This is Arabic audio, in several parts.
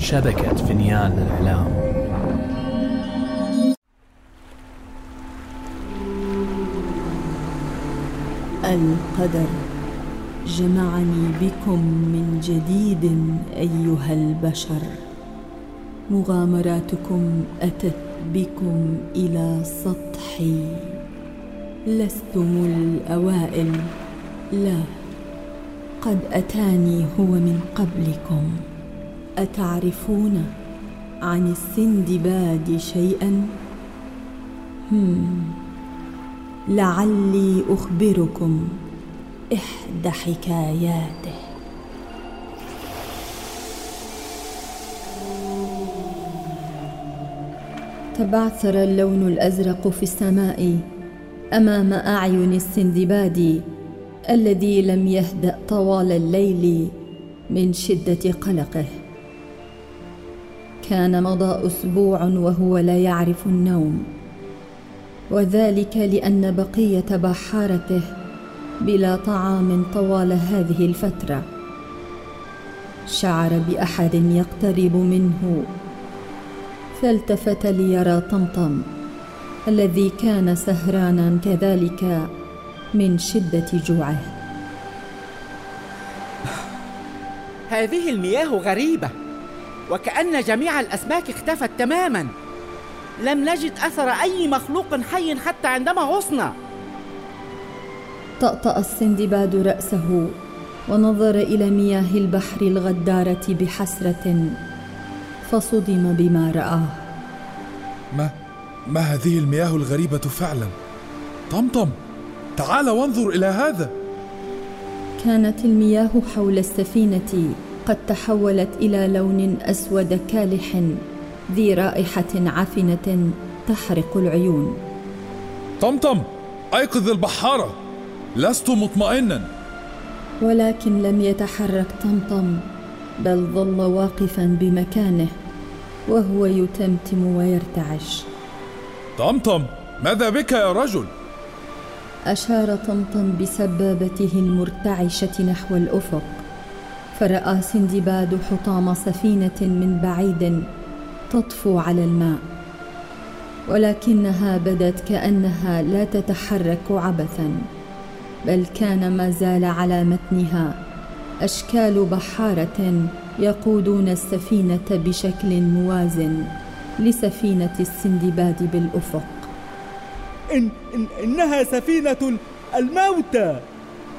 شبكة فنيان الإعلام القدر. جمعني بكم من جديد أيها البشر. مغامراتكم أتت بكم إلى سطحي. لستم الأوائل. لا قد أتاني هو من قبلكم. أتعرفون عن السندباد شيئا؟ هم لعلي أخبركم إحدى حكاياته. تبعثر اللون الأزرق في السماء أمام أعين السندباد الذي لم يهدأ طوال الليل من شدة قلقه. كان مضى أسبوع وهو لا يعرف النوم. وذلك لأن بقية بحارته بلا طعام طوال هذه الفترة. شعر بأحد يقترب منه. فالتفت ليرى طمطم الذي كان سهرانا كذلك من شدة جوعه. هذه المياه غريبة. وكأن جميع الأسماك اختفت تماما. لم نجد أثر أي مخلوق حي حتى عندما غصنا. طأطأ السندباد رأسه ونظر إلى مياه البحر الغدارة بحسرة فصدم بما رآه. ما؟ ما هذه المياه الغريبة فعلا؟ طمطم! تعال وانظر إلى هذا! كانت المياه حول السفينة قد تحولت إلى لون أسود كالح ذي رائحة عفنة تحرق العيون. طمطم أيقظ البحارة لست مطمئنا. ولكن لم يتحرك طمطم بل ظل واقفا بمكانه وهو يتمتم ويرتعش. طمطم ماذا بك يا رجل؟ أشار طمطم بسبابته المرتعشة نحو الأفق. فرأى سندباد حطام سفينة من بعيد تطفو على الماء. ولكنها بدت كأنها لا تتحرك عبثا بل كان ما زال على متنها. أشكال بحارة يقودون السفينة بشكل موازن لسفينة السندباد بالأفق. إن إن إنها سفينة الموتى.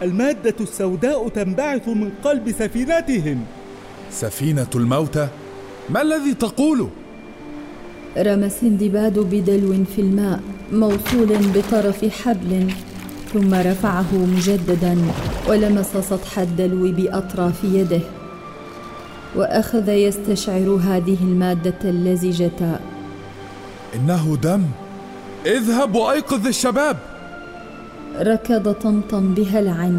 المادة السوداء تنبعث من قلب سفينتهم سفينة الموتى؟ ما الذي تقوله؟ رمى السندباد بدلو في الماء موصول بطرف حبل ثم رفعه مجددا ولمس سطح الدلو بأطراف يده. وأخذ يستشعر هذه المادة اللزجة. إنه دم. اذهب وأيقظ الشباب. ركض طمطم بهلع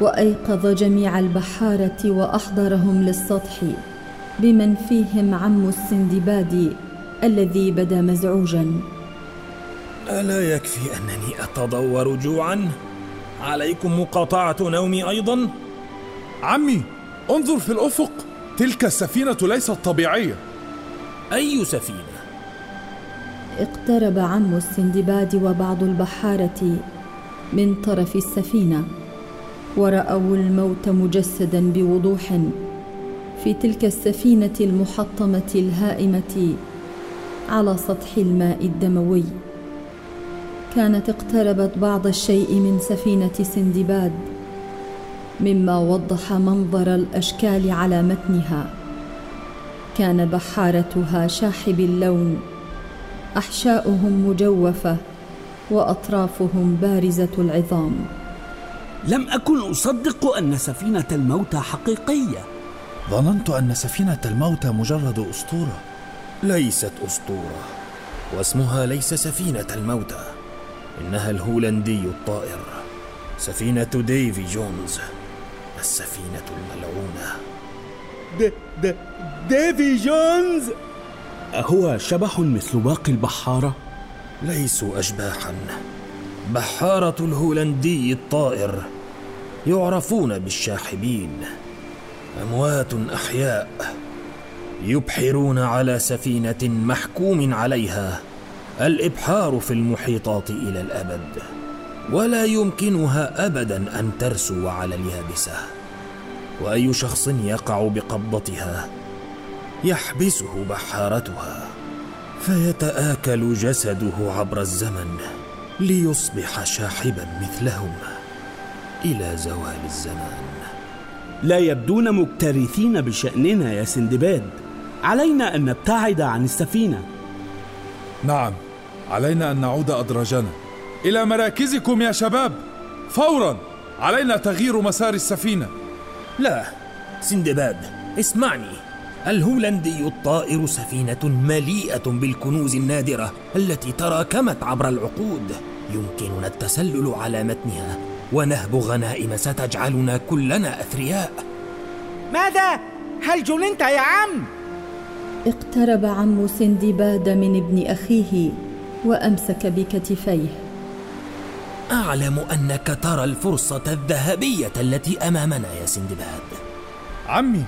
وأيقظ جميع البحارة وأحضرهم للسطح بمن فيهم عم السندباد الذي بدا مزعوجا ألا يكفي أنني أتضور جوعا؟ عليكم مقاطعة نومي أيضا؟ عمي انظر في الأفق تلك السفينة ليست طبيعية أي سفينة؟ اقترب عم السندباد وبعض البحارة من طرف السفينة ورأوا الموت مجسدا بوضوح في تلك السفينة المحطمة الهائمة على سطح الماء الدموي. كانت اقتربت بعض الشيء من سفينة سندباد مما وضح منظر الأشكال على متنها. كان بحارتها شاحب اللون أحشاؤهم مجوفة وأطرافهم بارزة العظام. لم أكن أصدق أن سفينة الموتى حقيقية. ظننت أن سفينة الموتى مجرد أسطورة. ليست أسطورة واسمها ليس سفينة الموتى إنها الهولندي الطائر. سفينة ديفي جونز السفينة الملعونة. د د ديفي جونز؟ أهو شبح مثل باقي البحارة؟ ليسوا أشباحا. بحارة الهولندي الطائر يعرفون بالشاحبين. أموات أحياء يبحرون على سفينة محكوم عليها. الإبحار في المحيطات إلى الأبد. ولا يمكنها أبدا أن ترسو على اليابسة. وأي شخص يقع بقبضتها يحبسه بحارتها. فيتآكل جسده عبر الزمن ليصبح شاحبا مثلهم إلى زوال الزمان. لا يبدون مكترثين بشأننا يا سندباد. علينا أن نبتعد عن السفينة. نعم علينا أن نعود أدراجنا إلى مراكزكم يا شباب. فورا علينا تغيير مسار السفينة. لا سندباد اسمعني. الهولندي الطائر سفينة مليئة بالكنوز النادرة التي تراكمت عبر العقود يمكننا التسلل على متنها ونهب غنائم ستجعلنا كلنا أثرياء ماذا؟ هل جننت يا عم؟ اقترب عم سندباد من ابن أخيه وأمسك بكتفيه أعلم أنك ترى الفرصة الذهبية التي أمامنا يا سندباد عمي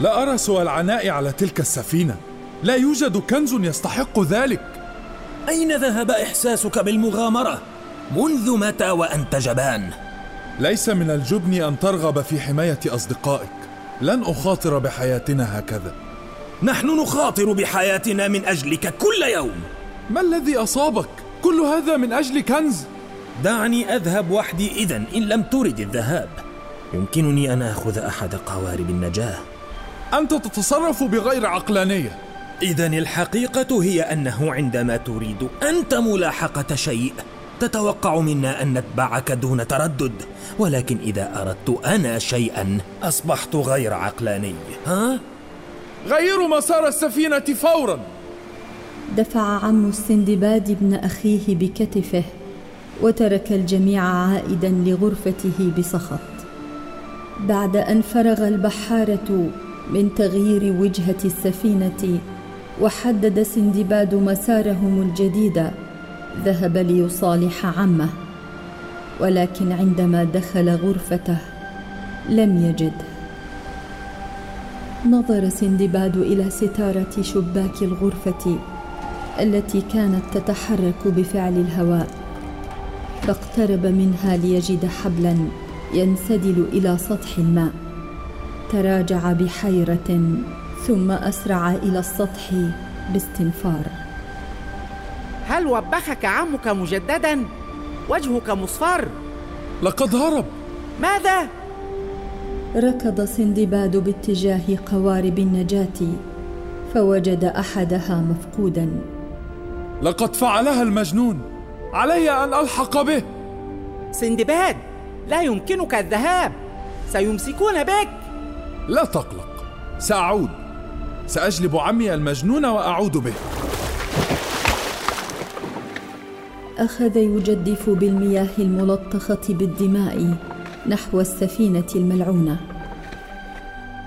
لا أرى سوى العناء على تلك السفينة. لا يوجد كنز يستحق ذلك. أين ذهب إحساسك بالمغامرة؟ منذ متى وأنت جبان؟ ليس من الجبن أن ترغب في حماية أصدقائك. لن أخاطر بحياتنا هكذا. نحن نخاطر بحياتنا من أجلك كل يوم. ما الذي أصابك؟ كل هذا من أجل كنز. دعني أذهب وحدي إذا إن لم ترد الذهاب. يمكنني أن آخذ أحد قوارب النجاة. أنت تتصرف بغير عقلانية. إذا الحقيقة هي أنه عندما تريد أنت ملاحقة شيء تتوقع منا أن نتبعك دون تردد. ولكن إذا أردت أنا شيئا أصبحت غير عقلاني. ها؟ غيروا مسار السفينة فورا. دفع عم السندباد ابن أخيه بكتفه وترك الجميع عائدا لغرفته بسخط. بعد أن فرغ البحارة من تغيير وجهة السفينة وحدد سندباد مسارهم الجديد ذهب ليصالح عمه. ولكن عندما دخل غرفته لم يجده نظر سندباد إلى ستارة شباك الغرفة التي كانت تتحرك بفعل الهواء. فاقترب منها ليجد حبلا ينسدل إلى سطح الماء. تراجع بحيرة ثم أسرع إلى السطح باستنفار. هل وبخك عمك مجددا؟ وجهك مصفر. لقد هرب. ماذا؟ ركض سندباد باتجاه قوارب النجاة فوجد أحدها مفقودا. لقد فعلها المجنون. علي أن ألحق به. سندباد لا يمكنك الذهاب. سيمسكون بك. لا تقلق. سأعود. سأجلب عمي المجنون وأعود به. أخذ يجدف بالمياه الملطخة بالدماء نحو السفينة الملعونة.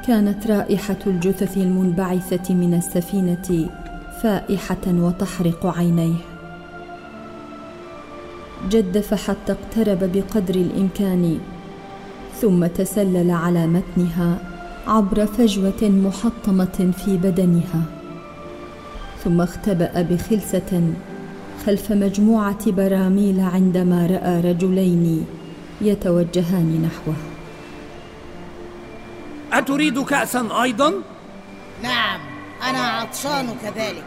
كانت رائحة الجثث المنبعثة من السفينة فائحة وتحرق عينيه. جدف حتى اقترب بقدر الإمكان ثم تسلل على متنها عبر فجوة محطمة في بدنها ثم اختبأ بخلسة خلف مجموعة براميل عندما رأى رجلين يتوجهان نحوه. أتريد كأسا أيضا؟ نعم أنا عطشان كذلك.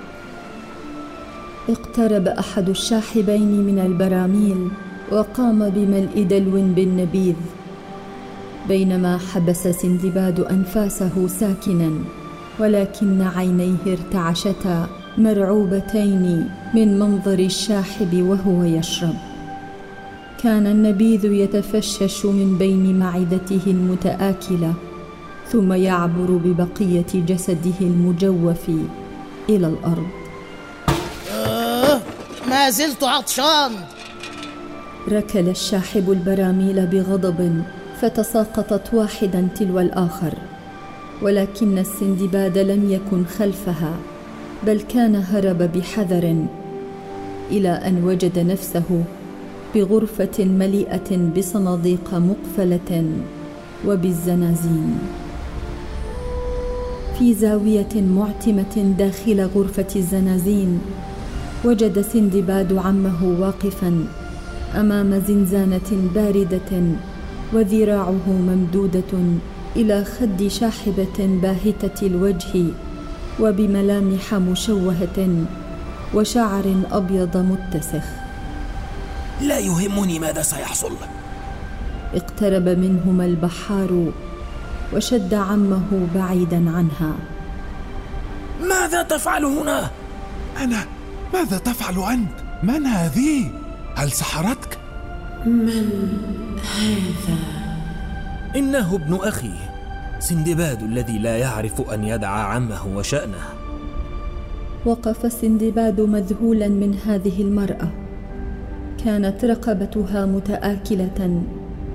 اقترب أحد الشاحبين من البراميل وقام بملء دلو بالنبيذ. بينما حبس سندباد أنفاسه ساكنا ولكن عينيه ارتعشتا مرعوبتين من منظر الشاحب وهو يشرب. كان النبيذ يتفشش من بين معدته المتآكلة ثم يعبر ببقية جسده المجوف إلى الأرض. آه ما زلت عطشان. ركل الشاحب البراميل بغضب فتساقطت واحدا تلو الآخر ولكن السندباد لم يكن خلفها بل كان هرب بحذر إلى أن وجد نفسه بغرفة مليئة بصناديق مقفلة وبالزنازين. في زاوية معتمة داخل غرفة الزنازين وجد سندباد عمه واقفا أمام زنزانة باردة وذراعه ممدودة إلى خد شاحبة باهتة الوجه وبملامح مشوهة وشعر أبيض متسخ لا يهمني ماذا سيحصل اقترب منهما البحار وشد عمه بعيدا عنها ماذا تفعل هنا أنا ماذا تفعل أنت؟ من هذه؟ هل سحرتك؟ من هذا؟ إنه ابن أخي سندباد الذي لا يعرف أن يدع عمه وشأنه وقف سندباد مذهولا من هذه المرأة كانت رقبتها متآكلة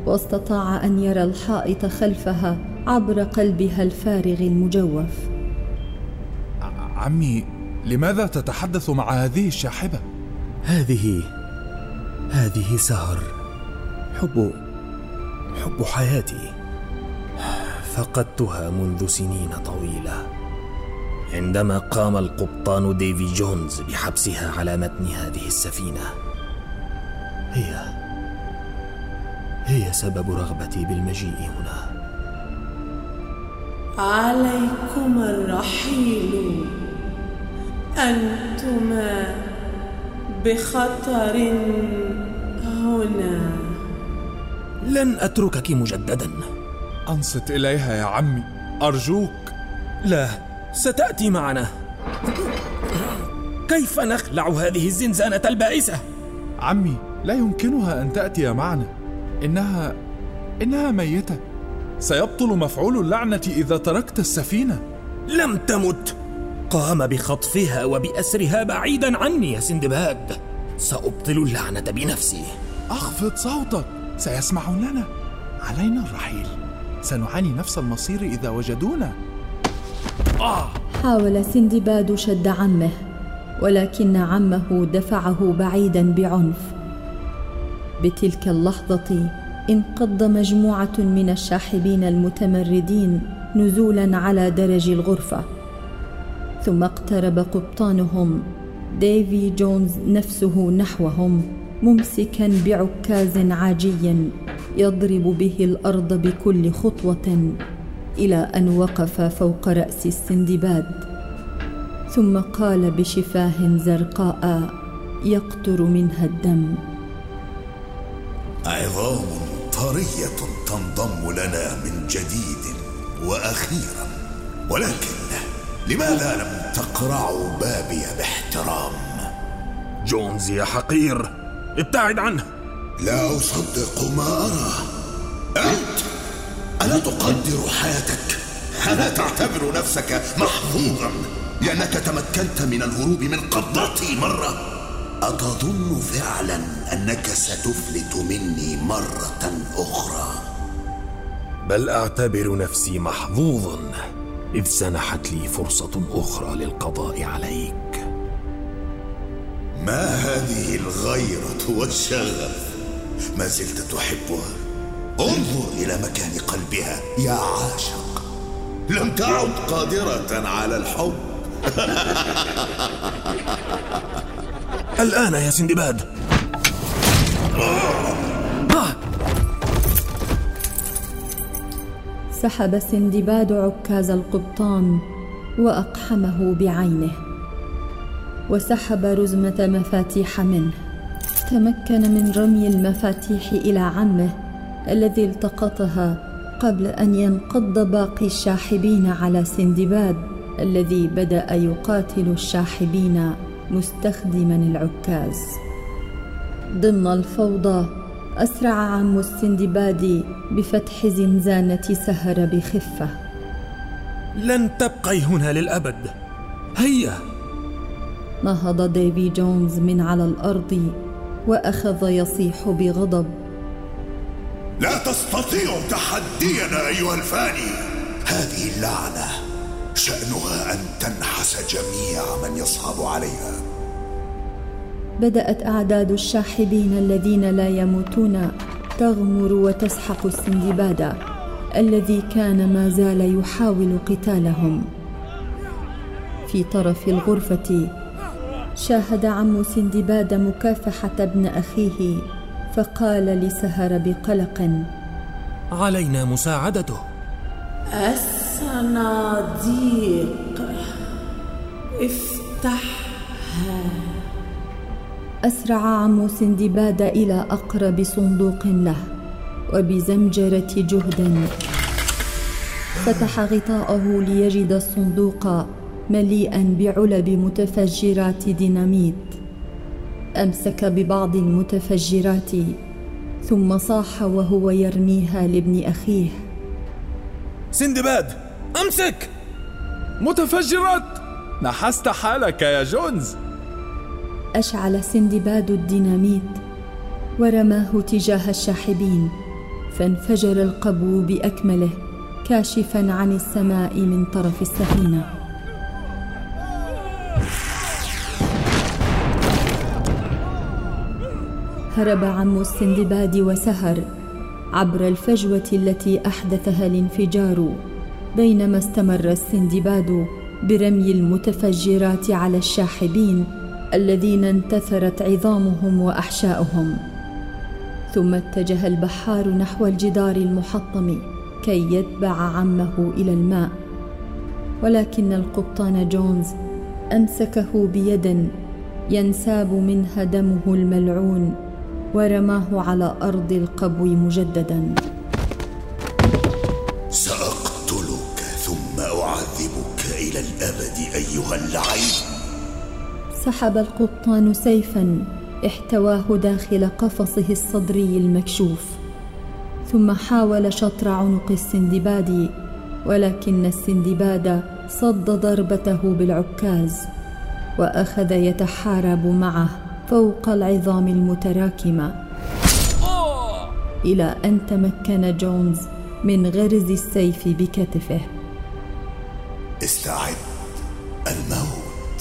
واستطاع أن يرى الحائط خلفها عبر قلبها الفارغ المجوف عمي لماذا تتحدث مع هذه الشاحبة؟ هذه هذه سهر حب حب حياتي. فقدتها منذ سنين طويلة. عندما قام القبطان ديفي جونز بحبسها على متن هذه السفينة. هي هي سبب رغبتي بالمجيء هنا. عليكما الرحيل. أنتما بخطر هنا. لن أتركك مجددا. أنصت إليها يا عمي. أرجوك. لا ستأتي معنا. كيف نخلع هذه الزنزانة البائسة؟ عمي لا يمكنها أن تأتي معنا. إنها إنها ميتة. سيبطل مفعول اللعنة إذا تركت السفينة. لم تمت. قام بخطفها وبأسرها بعيدا عني يا سندباد. سأبطل اللعنة بنفسي. أخفض صوتك. سيسمعوننا علينا الرحيل. سنعاني نفس المصير إذا وجدونا. آه. حاول سندباد شد عمه ولكن عمه دفعه بعيدا بعنف. بتلك اللحظة انقض مجموعة من الشاحبين المتمردين نزولا على درج الغرفة. ثم اقترب قبطانهم. ديفي جونز نفسه نحوهم. ممسكا بعكاز عاجي يضرب به الأرض بكل خطوة إلى أن وقف فوق رأس السندباد. ثم قال بشفاه زرقاء يقطر منها الدم. عظام طرية تنضم لنا من جديد وأخيرا ولكن لماذا لم تقرعوا بابي باحترام؟ جونز يا حقير ابتعد عنه لا أصدق ما أرى. أنت ألا تقدر حياتك؟ ألا تعتبر نفسك محظوظا؟ لأنك تمكنت من الهروب من قبضتي مرة. أتظن فعلا أنك ستفلت مني مرة أخرى. بل أعتبر نفسي محظوظا إذ سنحت لي فرصة أخرى للقضاء عليك. ما هذه الغيرة والشغف ما زلت تحبها؟ انظر إلى مكان قلبها يا عاشق. لم تعد قادرة على الحب. الآن يا سندباد. سحب سندباد عكاز القبطان وأقحمه بعينه. وسحب رزمة مفاتيح منه. تمكن من رمي المفاتيح إلى عمه الذي التقطها قبل أن ينقض باقي الشاحبين على سندباد الذي بدأ يقاتل الشاحبين مستخدما العكاز. ضمن الفوضى أسرع عم السندباد بفتح زنزانة سهر بخفة. لن تبقي هنا للأبد. هيا! نهض ديفي جونز من على الأرض وأخذ يصيح بغضب. لا تستطيع تحدينا أيها الفاني. هذه اللعنة شأنها أن تنحس جميع من يصعب عليها. بدأت أعداد الشاحبين الذين لا يموتون تغمر وتسحق السندباد الذي كان ما زال يحاول قتالهم. في طرف الغرفة شاهد عم سندباد مكافحة ابن أخيه فقال لسهر بقلق. علينا مساعدته. الصناديق. افتحها أسرع عم سندباد إلى أقرب صندوق له وبزمجرة جهد. فتح غطاءه ليجد الصندوق. مليئا بعلب متفجرات ديناميت. أمسك ببعض المتفجرات ثم صاح وهو يرميها لابن أخيه. سندباد أمسك! متفجرات! نحست حالك يا جونز! أشعل سندباد الديناميت ورماه تجاه الشاحبين فانفجر القبو بأكمله كاشفا عن السماء من طرف السفينة. هرب عم السندباد وسهر عبر الفجوة التي أحدثها الانفجار بينما استمر السندباد برمي المتفجرات على الشاحبين الذين انتثرت عظامهم وأحشاؤهم. ثم اتجه البحار نحو الجدار المحطم كي يتبع عمه إلى الماء. ولكن القبطان جونز أمسكه بيد ينساب منها دمه الملعون ورماه على أرض القبو مجددا. سأقتلك ثم أعذبك إلى الأبد أيها اللعين. سحب القبطان سيفا احتواه داخل قفصه الصدري المكشوف. ثم حاول شطر عنق السندباد ولكن السندباد صد ضربته بالعكاز وأخذ يتحارب معه. فوق العظام المتراكمة. إلى أن تمكن جونز من غرز السيف بكتفه. استعد الموت.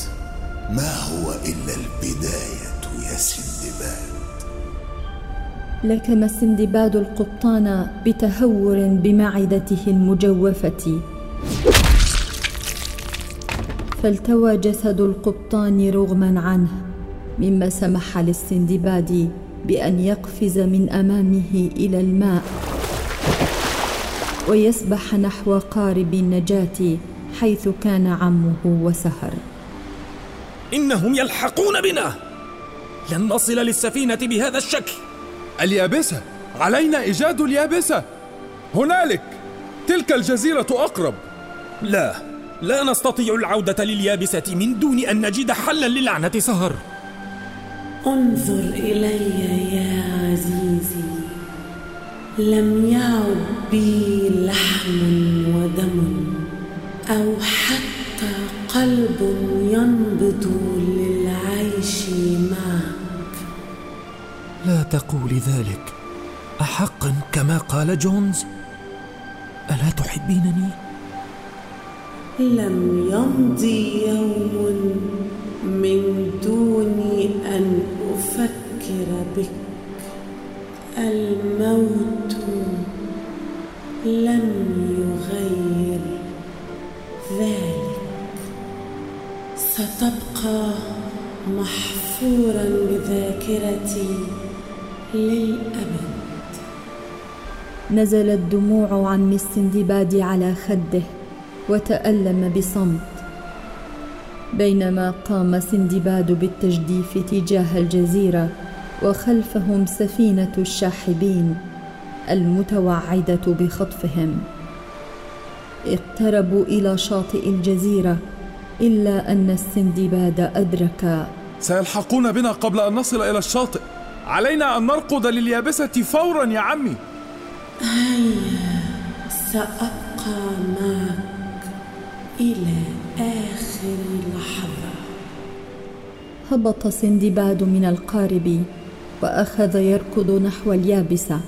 ما هو إلا البداية يا سندباد. لكم السندباد القبطان بتهور بمعدته المجوفة. فالتوى جسد القبطان رغما عنه. مما سمح للسندباد بأن يقفز من أمامه إلى الماء ويسبح نحو قارب النجاة حيث كان عمه وسهر. إنهم يلحقون بنا! لن نصل للسفينة بهذا الشكل! اليابسة! علينا إيجاد اليابسة! هنالك! تلك الجزيرة أقرب! لا! لا نستطيع العودة لليابسة من دون أن نجد حلا للعنة سهر! انظر إلي يا عزيزي. لم يعد بي لحم ودم أو حتى قلب ينبض للعيش معك. لا تقولي ذلك. احقا كما قال جونز؟ ألا تحبينني؟ لم يمضي يوم من دون أن أفكر بك. الموت لم يغير ذلك. ستبقى محفورا بذاكرتي للأبد. نزلت دموع عم السندباد على خده وتألم بصمت. بينما قام سندباد بالتجديف تجاه الجزيرة وخلفهم سفينة الشاحبين المتوعدة بخطفهم. اقتربوا إلى شاطئ الجزيرة إلا أن السندباد أدرك. سيلحقون بنا قبل أن نصل إلى الشاطئ. علينا أن نركض لليابسة فورا يا عمي. هيا سأبقى معك إلى آخر لحظة. هبط سندباد من القارب وأخذ يركض نحو اليابسه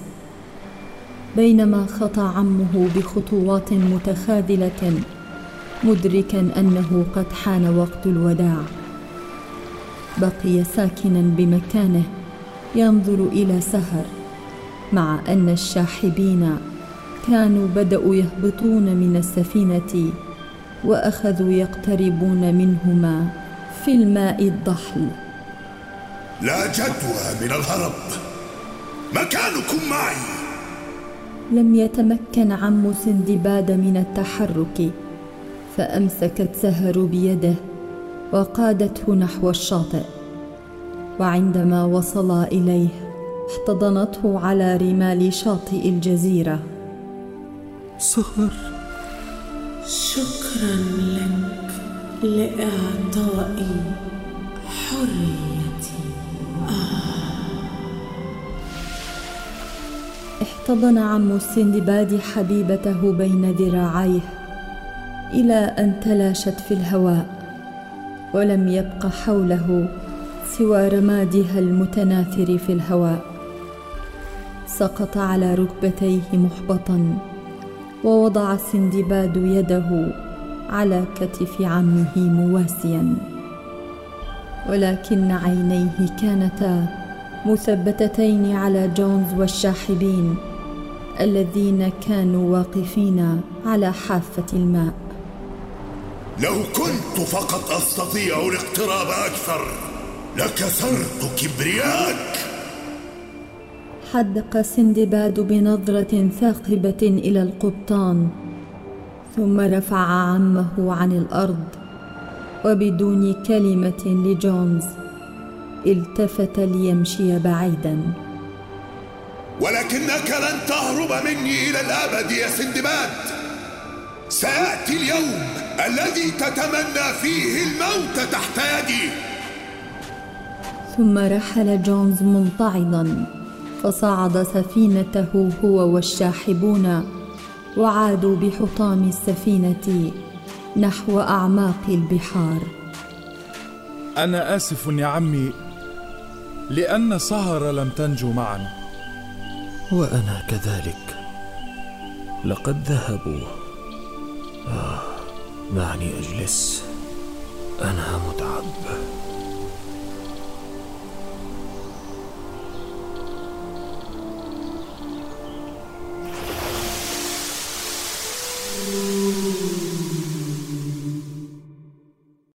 بينما خطى عمه بخطوات متخاذلة مدركا أنه قد حان وقت الوداع. بقي ساكنا بمكانه ينظر إلى سهر مع أن الشاحبين كانوا بدأوا يهبطون من السفينة. وأخذوا يقتربون منهما في الماء الضحل. لا جدوى من الهرب. مكانكم معي. لم يتمكن عم سندباد من التحرك فأمسكت سهر بيده وقادته نحو الشاطئ. وعندما وصلا إليه احتضنته على رمال شاطئ الجزيرة. سهر. شكرا لك لإعطائي حريتي. احتضن عم السندباد حبيبته بين ذراعيه إلى أن تلاشت في الهواء ولم يبق حوله سوى رمادها المتناثر في الهواء. سقط على ركبتيه محبطا. ووضع السندباد يده على كتف عمه مواسيا. ولكن عينيه كانتا مثبتتين على جونز والشاحبين الذين كانوا واقفين على حافة الماء. لو كنت فقط أستطيع الاقتراب أكثر لكسرت كبرياءك حدق سندباد بنظرة ثاقبة إلى القبطان ثم رفع عمه عن الأرض وبدون كلمة لجونز التفت ليمشي بعيدا. ولكنك لن تهرب مني إلى الأبد يا سندباد. سياتي اليوم الذي تتمنى فيه الموت تحت يدي. ثم رحل جونز منطعدا فصعد سفينته هو والشاحبون وعادوا بحطام السفينة نحو أعماق البحار. أنا آسف يا عمي لأن سهر لم تنجو معنا وأنا كذلك. لقد ذهبوا. آه دعني أجلس. أنا متعب.